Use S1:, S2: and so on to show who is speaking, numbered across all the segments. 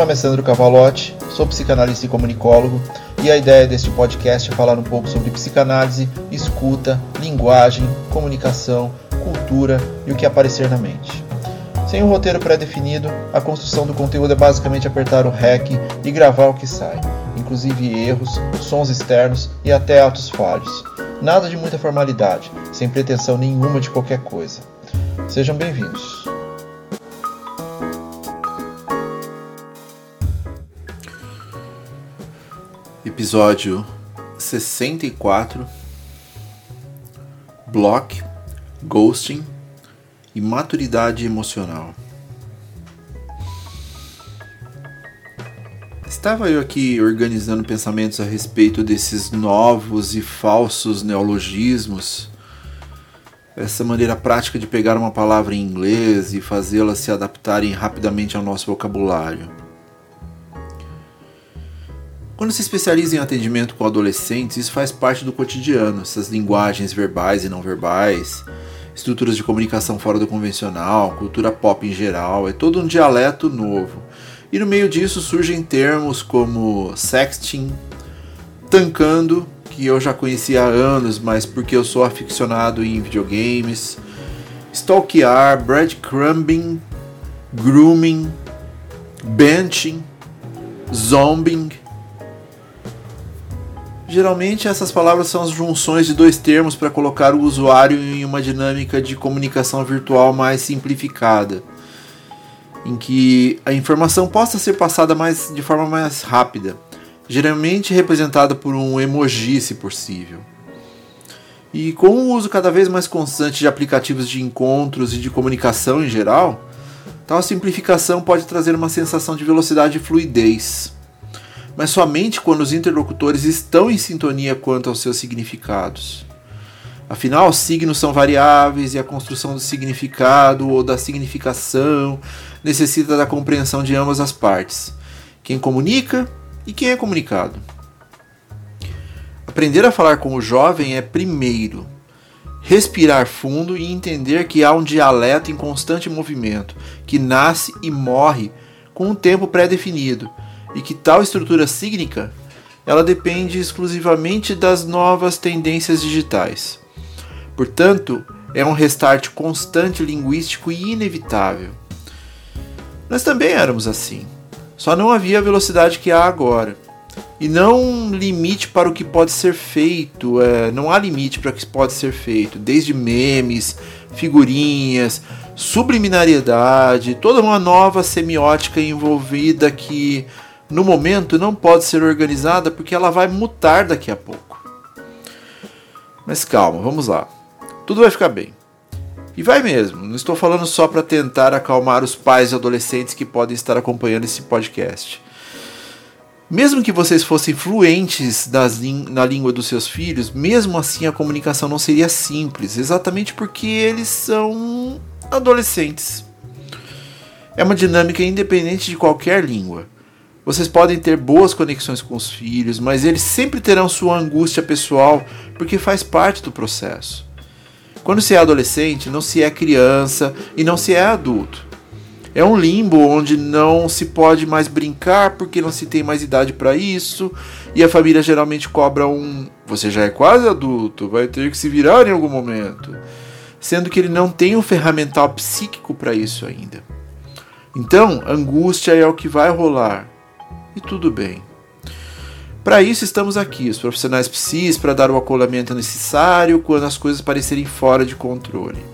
S1: nome é Sandro Cavalotti, sou psicanalista e comunicólogo, e a ideia deste podcast é falar um pouco sobre psicanálise, escuta, linguagem, comunicação, cultura e o que aparecer na mente. Sem um roteiro pré-definido, a construção do conteúdo é basicamente apertar o REC e gravar o que sai, inclusive erros, sons externos e até atos falhos. Nada de muita formalidade, sem pretensão nenhuma de qualquer coisa. Sejam bem-vindos. Episódio 64 Block, Ghosting e Maturidade Emocional. Estava eu aqui organizando pensamentos a respeito desses novos e falsos neologismos, essa maneira prática de pegar uma palavra em inglês e fazê-la se adaptarem rapidamente ao nosso vocabulário. Quando se especializa em atendimento com adolescentes, isso faz parte do cotidiano, essas linguagens verbais e não verbais, estruturas de comunicação fora do convencional, cultura pop em geral, é todo um dialeto novo. E no meio disso surgem termos como sexting, tancando, que eu já conhecia há anos, mas porque eu sou aficionado em videogames, stalkear, breadcrumbing, grooming, benching, zombing, Geralmente essas palavras são as junções de dois termos para colocar o usuário em uma dinâmica de comunicação virtual mais simplificada, em que a informação possa ser passada mais, de forma mais rápida, geralmente representada por um emoji, se possível. E com o uso cada vez mais constante de aplicativos de encontros e de comunicação em geral, tal simplificação pode trazer uma sensação de velocidade e fluidez mas somente quando os interlocutores estão em sintonia quanto aos seus significados. Afinal, signos são variáveis e a construção do significado ou da significação necessita da compreensão de ambas as partes, quem comunica e quem é comunicado. Aprender a falar com o jovem é, primeiro, respirar fundo e entender que há um dialeto em constante movimento, que nasce e morre com um tempo pré-definido e que tal estrutura sígnica ela depende exclusivamente das novas tendências digitais. Portanto, é um restart constante linguístico e inevitável. Nós também éramos assim, só não havia a velocidade que há agora. E não limite para o que pode ser feito, é, não há limite para o que pode ser feito, desde memes, figurinhas, subliminariedade, toda uma nova semiótica envolvida que no momento não pode ser organizada porque ela vai mutar daqui a pouco. Mas calma, vamos lá. Tudo vai ficar bem. E vai mesmo, não estou falando só para tentar acalmar os pais e adolescentes que podem estar acompanhando esse podcast. Mesmo que vocês fossem fluentes na língua dos seus filhos, mesmo assim a comunicação não seria simples, exatamente porque eles são adolescentes. É uma dinâmica independente de qualquer língua. Vocês podem ter boas conexões com os filhos, mas eles sempre terão sua angústia pessoal porque faz parte do processo. Quando se é adolescente, não se é criança e não se é adulto. É um limbo onde não se pode mais brincar porque não se tem mais idade para isso, e a família geralmente cobra um você já é quase adulto, vai ter que se virar em algum momento, sendo que ele não tem um ferramental psíquico para isso ainda. Então, angústia é o que vai rolar e tudo bem. Para isso estamos aqui, os profissionais psis, para dar o acolhimento necessário quando as coisas parecerem fora de controle.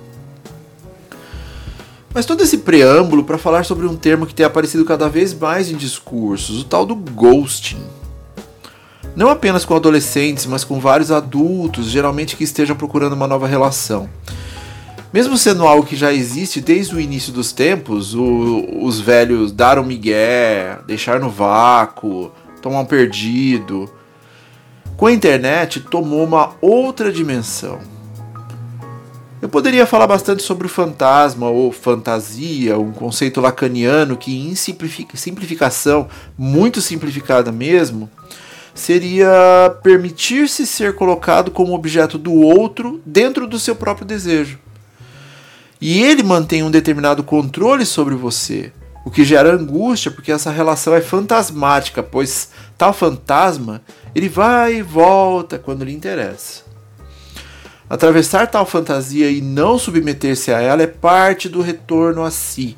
S1: Mas todo esse preâmbulo para falar sobre um termo que tem aparecido cada vez mais em discursos, o tal do ghosting. Não apenas com adolescentes, mas com vários adultos, geralmente que estejam procurando uma nova relação. Mesmo sendo algo que já existe desde o início dos tempos, o, os velhos dar um migué, deixar no vácuo, tomar um perdido, com a internet tomou uma outra dimensão. Eu poderia falar bastante sobre o fantasma ou fantasia, um conceito lacaniano que, em simplificação, muito simplificada mesmo, seria permitir-se ser colocado como objeto do outro dentro do seu próprio desejo. E ele mantém um determinado controle sobre você, o que gera angústia porque essa relação é fantasmática, pois tal fantasma ele vai e volta quando lhe interessa. Atravessar tal fantasia e não submeter-se a ela é parte do retorno a si,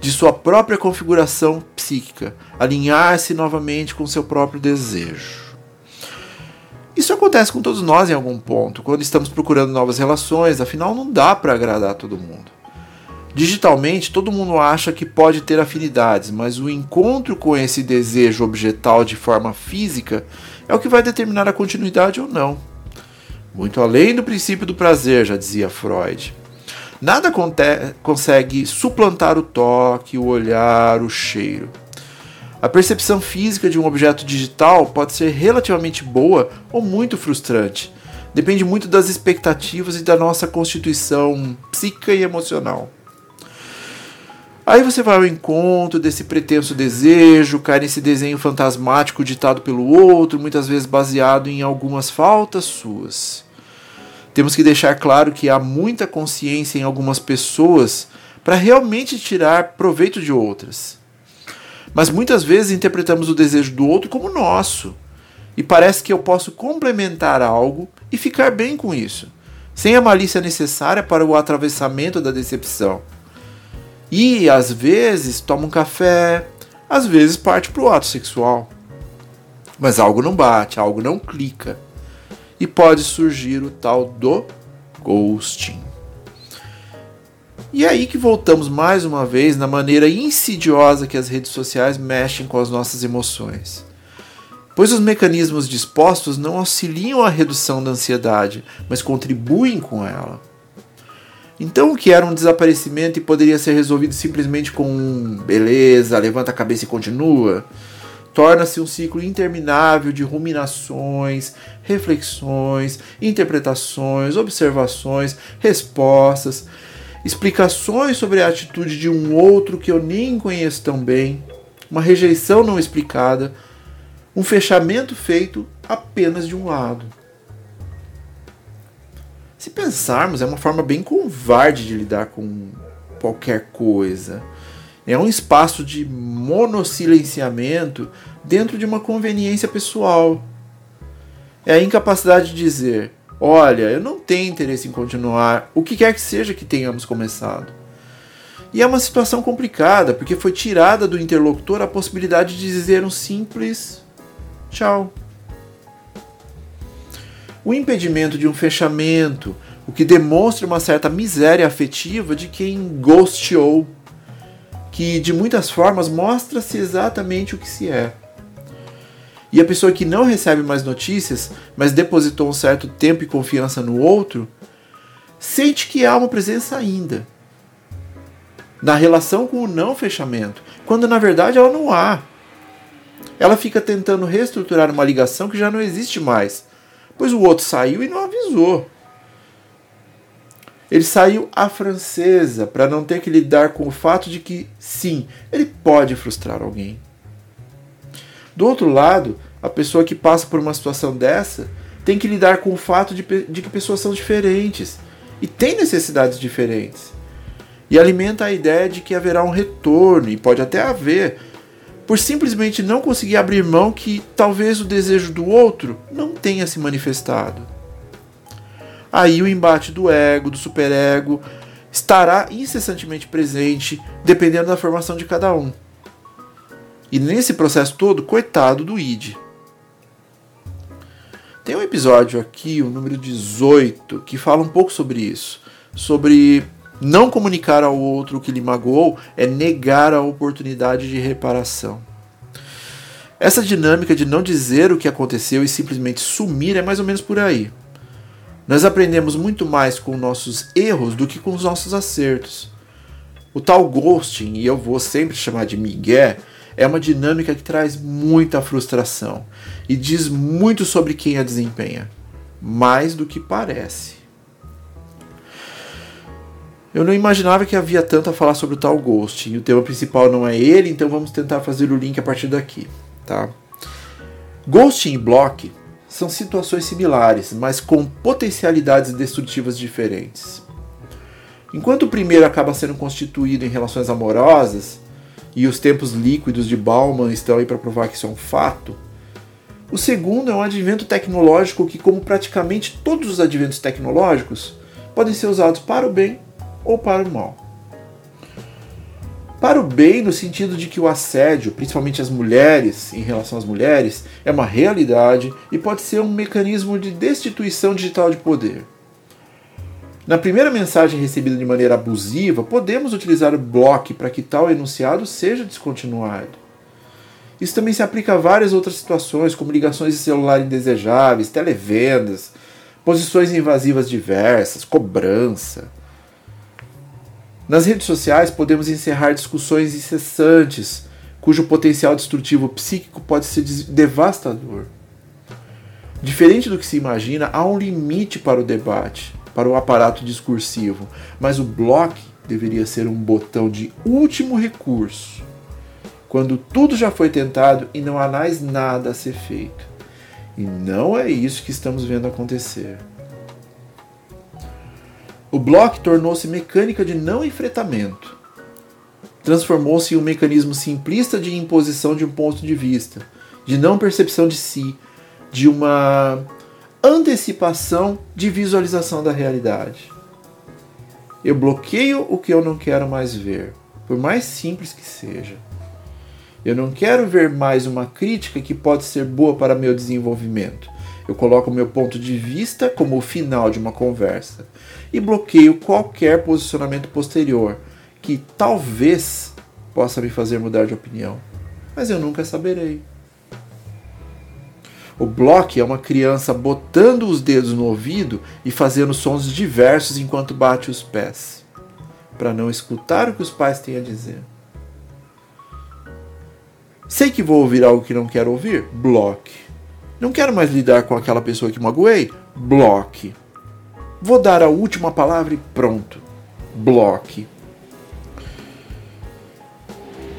S1: de sua própria configuração psíquica, alinhar-se novamente com seu próprio desejo. Isso acontece com todos nós em algum ponto, quando estamos procurando novas relações, afinal não dá para agradar todo mundo. Digitalmente, todo mundo acha que pode ter afinidades, mas o encontro com esse desejo objetal de forma física é o que vai determinar a continuidade ou não. Muito além do princípio do prazer, já dizia Freud. Nada consegue suplantar o toque, o olhar, o cheiro. A percepção física de um objeto digital pode ser relativamente boa ou muito frustrante. Depende muito das expectativas e da nossa constituição psíquica e emocional. Aí você vai ao encontro desse pretenso desejo, cai nesse desenho fantasmático ditado pelo outro, muitas vezes baseado em algumas faltas suas. Temos que deixar claro que há muita consciência em algumas pessoas para realmente tirar proveito de outras. Mas muitas vezes interpretamos o desejo do outro como nosso. E parece que eu posso complementar algo e ficar bem com isso, sem a malícia necessária para o atravessamento da decepção. E às vezes toma um café, às vezes parte para o ato sexual. Mas algo não bate, algo não clica. E pode surgir o tal do ghosting. E é aí que voltamos mais uma vez na maneira insidiosa que as redes sociais mexem com as nossas emoções. Pois os mecanismos dispostos não auxiliam a redução da ansiedade, mas contribuem com ela. Então, o que era um desaparecimento e poderia ser resolvido simplesmente com um beleza, levanta a cabeça e continua, torna-se um ciclo interminável de ruminações, reflexões, interpretações, observações, respostas, explicações sobre a atitude de um outro que eu nem conheço tão bem, uma rejeição não explicada, um fechamento feito apenas de um lado. Se pensarmos, é uma forma bem covarde de lidar com qualquer coisa. É um espaço de monossilenciamento dentro de uma conveniência pessoal. É a incapacidade de dizer: olha, eu não tenho interesse em continuar, o que quer que seja que tenhamos começado. E é uma situação complicada, porque foi tirada do interlocutor a possibilidade de dizer um simples tchau o impedimento de um fechamento, o que demonstra uma certa miséria afetiva de quem ghosteou, que de muitas formas mostra-se exatamente o que se é. E a pessoa que não recebe mais notícias, mas depositou um certo tempo e confiança no outro, sente que há uma presença ainda. Na relação com o não fechamento, quando na verdade ela não há. Ela fica tentando reestruturar uma ligação que já não existe mais, Pois o outro saiu e não avisou. Ele saiu à francesa para não ter que lidar com o fato de que, sim, ele pode frustrar alguém. Do outro lado, a pessoa que passa por uma situação dessa tem que lidar com o fato de, de que pessoas são diferentes e têm necessidades diferentes. E alimenta a ideia de que haverá um retorno, e pode até haver, por simplesmente não conseguir abrir mão que talvez o desejo do outro não tenha se manifestado. Aí o embate do ego, do superego, estará incessantemente presente, dependendo da formação de cada um. E nesse processo todo, coitado do id. Tem um episódio aqui, o número 18, que fala um pouco sobre isso, sobre não comunicar ao outro o que lhe magoou é negar a oportunidade de reparação. Essa dinâmica de não dizer o que aconteceu e simplesmente sumir é mais ou menos por aí. Nós aprendemos muito mais com nossos erros do que com os nossos acertos. O tal ghosting, e eu vou sempre chamar de migué, é uma dinâmica que traz muita frustração e diz muito sobre quem a desempenha, mais do que parece. Eu não imaginava que havia tanto a falar sobre o tal ghosting. O tema principal não é ele, então vamos tentar fazer o link a partir daqui. Tá? Ghosting e block são situações similares, mas com potencialidades destrutivas diferentes. Enquanto o primeiro acaba sendo constituído em relações amorosas, e os tempos líquidos de Bauman estão aí para provar que isso é um fato. O segundo é um advento tecnológico que, como praticamente todos os adventos tecnológicos, podem ser usados para o bem ou para o mal. Para o bem, no sentido de que o assédio, principalmente as mulheres, em relação às mulheres, é uma realidade e pode ser um mecanismo de destituição digital de poder. Na primeira mensagem recebida de maneira abusiva, podemos utilizar o block para que tal enunciado seja descontinuado. Isso também se aplica a várias outras situações, como ligações de celular indesejáveis, televendas, posições invasivas diversas, cobrança. Nas redes sociais, podemos encerrar discussões incessantes, cujo potencial destrutivo psíquico pode ser devastador. Diferente do que se imagina, há um limite para o debate para o aparato discursivo, mas o bloco deveria ser um botão de último recurso, quando tudo já foi tentado e não há mais nada a ser feito. E não é isso que estamos vendo acontecer. O bloco tornou-se mecânica de não enfrentamento. Transformou-se em um mecanismo simplista de imposição de um ponto de vista, de não percepção de si, de uma antecipação de visualização da realidade. Eu bloqueio o que eu não quero mais ver, por mais simples que seja. Eu não quero ver mais uma crítica que pode ser boa para meu desenvolvimento. Eu coloco meu ponto de vista como o final de uma conversa e bloqueio qualquer posicionamento posterior que talvez possa me fazer mudar de opinião. Mas eu nunca saberei. O Block é uma criança botando os dedos no ouvido e fazendo sons diversos enquanto bate os pés, para não escutar o que os pais têm a dizer. Sei que vou ouvir algo que não quero ouvir? Block. Não quero mais lidar com aquela pessoa que magoei? Block. Vou dar a última palavra e pronto. Block.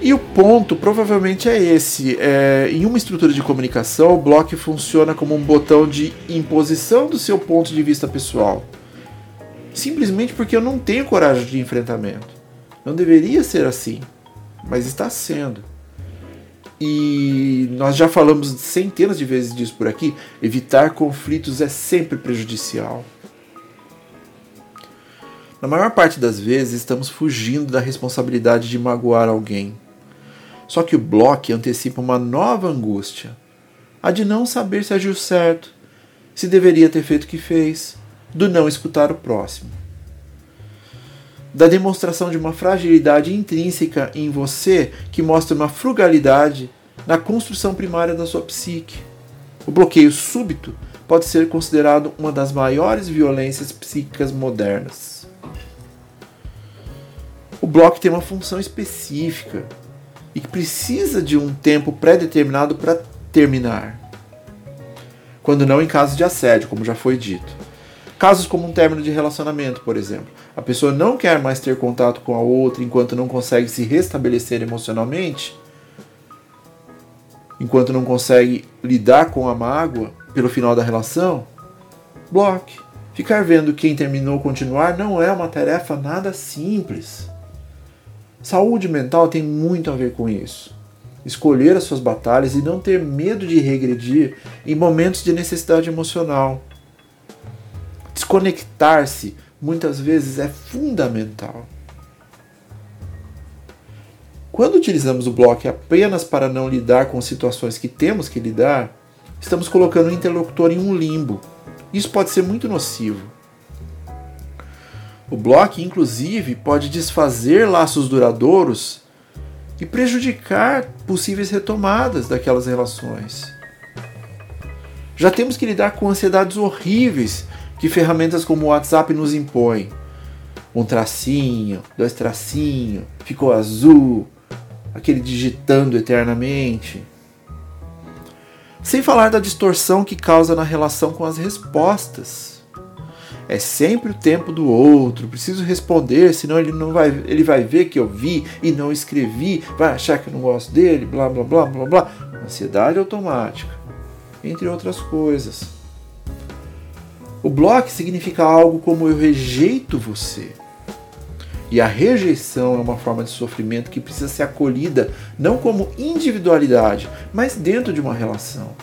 S1: E o ponto provavelmente é esse. É, em uma estrutura de comunicação, o bloco funciona como um botão de imposição do seu ponto de vista pessoal. Simplesmente porque eu não tenho coragem de enfrentamento. Não deveria ser assim, mas está sendo. E nós já falamos centenas de vezes disso por aqui. Evitar conflitos é sempre prejudicial. Na maior parte das vezes, estamos fugindo da responsabilidade de magoar alguém só que o bloco antecipa uma nova angústia, a de não saber se agiu certo, se deveria ter feito o que fez, do não escutar o próximo. Da demonstração de uma fragilidade intrínseca em você que mostra uma frugalidade na construção primária da sua psique. O bloqueio súbito pode ser considerado uma das maiores violências psíquicas modernas. O bloco tem uma função específica, e que precisa de um tempo pré-determinado para terminar. Quando não em casos de assédio, como já foi dito. Casos como um término de relacionamento, por exemplo. A pessoa não quer mais ter contato com a outra enquanto não consegue se restabelecer emocionalmente, enquanto não consegue lidar com a mágoa pelo final da relação. Bloque. Ficar vendo quem terminou continuar não é uma tarefa nada simples. Saúde mental tem muito a ver com isso. Escolher as suas batalhas e não ter medo de regredir em momentos de necessidade emocional. Desconectar-se muitas vezes é fundamental. Quando utilizamos o bloco apenas para não lidar com situações que temos que lidar, estamos colocando o interlocutor em um limbo. Isso pode ser muito nocivo. O bloco, inclusive, pode desfazer laços duradouros e prejudicar possíveis retomadas daquelas relações. Já temos que lidar com ansiedades horríveis que ferramentas como o WhatsApp nos impõem. Um tracinho, dois tracinhos, ficou azul, aquele digitando eternamente. Sem falar da distorção que causa na relação com as respostas. É sempre o tempo do outro. Preciso responder, senão ele não vai, ele vai ver que eu vi e não escrevi, vai achar que eu não gosto dele, blá blá blá blá blá. Ansiedade automática, entre outras coisas. O bloco significa algo como eu rejeito você. E a rejeição é uma forma de sofrimento que precisa ser acolhida não como individualidade, mas dentro de uma relação.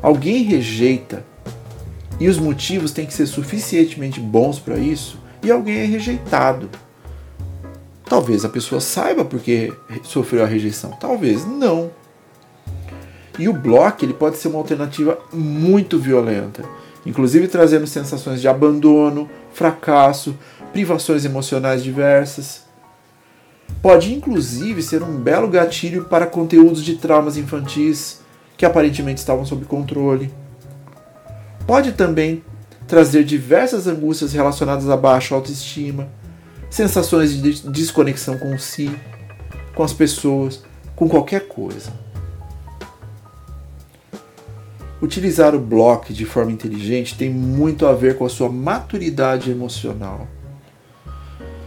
S1: Alguém rejeita e os motivos têm que ser suficientemente bons para isso, e alguém é rejeitado. Talvez a pessoa saiba porque sofreu a rejeição, talvez não. E o bloco ele pode ser uma alternativa muito violenta, inclusive trazendo sensações de abandono, fracasso, privações emocionais diversas. Pode inclusive ser um belo gatilho para conteúdos de traumas infantis que aparentemente estavam sob controle. Pode também trazer diversas angústias relacionadas à baixa autoestima, sensações de desconexão com si, com as pessoas, com qualquer coisa. Utilizar o bloco de forma inteligente tem muito a ver com a sua maturidade emocional,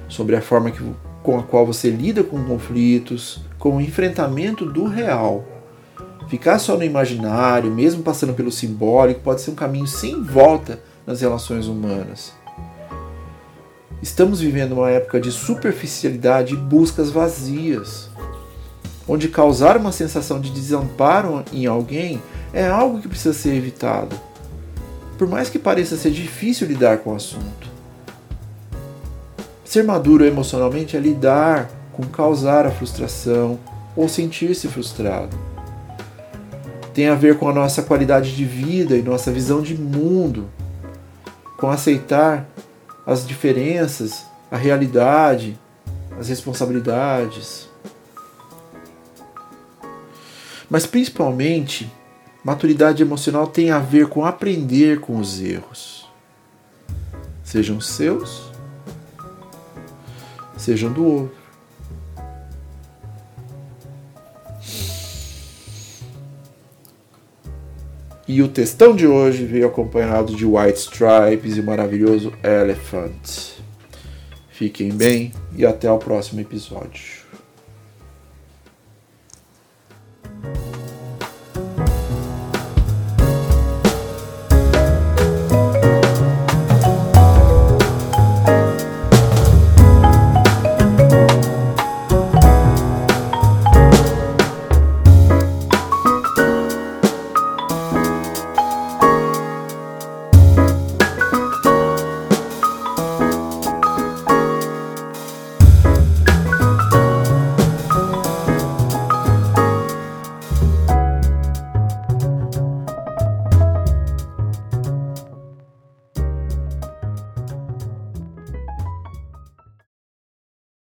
S1: sobre a forma que, com a qual você lida com conflitos, com o enfrentamento do real. Ficar só no imaginário, mesmo passando pelo simbólico, pode ser um caminho sem volta nas relações humanas. Estamos vivendo uma época de superficialidade e buscas vazias, onde causar uma sensação de desamparo em alguém é algo que precisa ser evitado, por mais que pareça ser difícil lidar com o assunto. Ser maduro emocionalmente é lidar com causar a frustração ou sentir-se frustrado. Tem a ver com a nossa qualidade de vida e nossa visão de mundo, com aceitar as diferenças, a realidade, as responsabilidades. Mas principalmente, maturidade emocional tem a ver com aprender com os erros, sejam seus, sejam do outro. E o textão de hoje veio acompanhado de White Stripes e o maravilhoso Elephant. Fiquem bem e até o próximo episódio.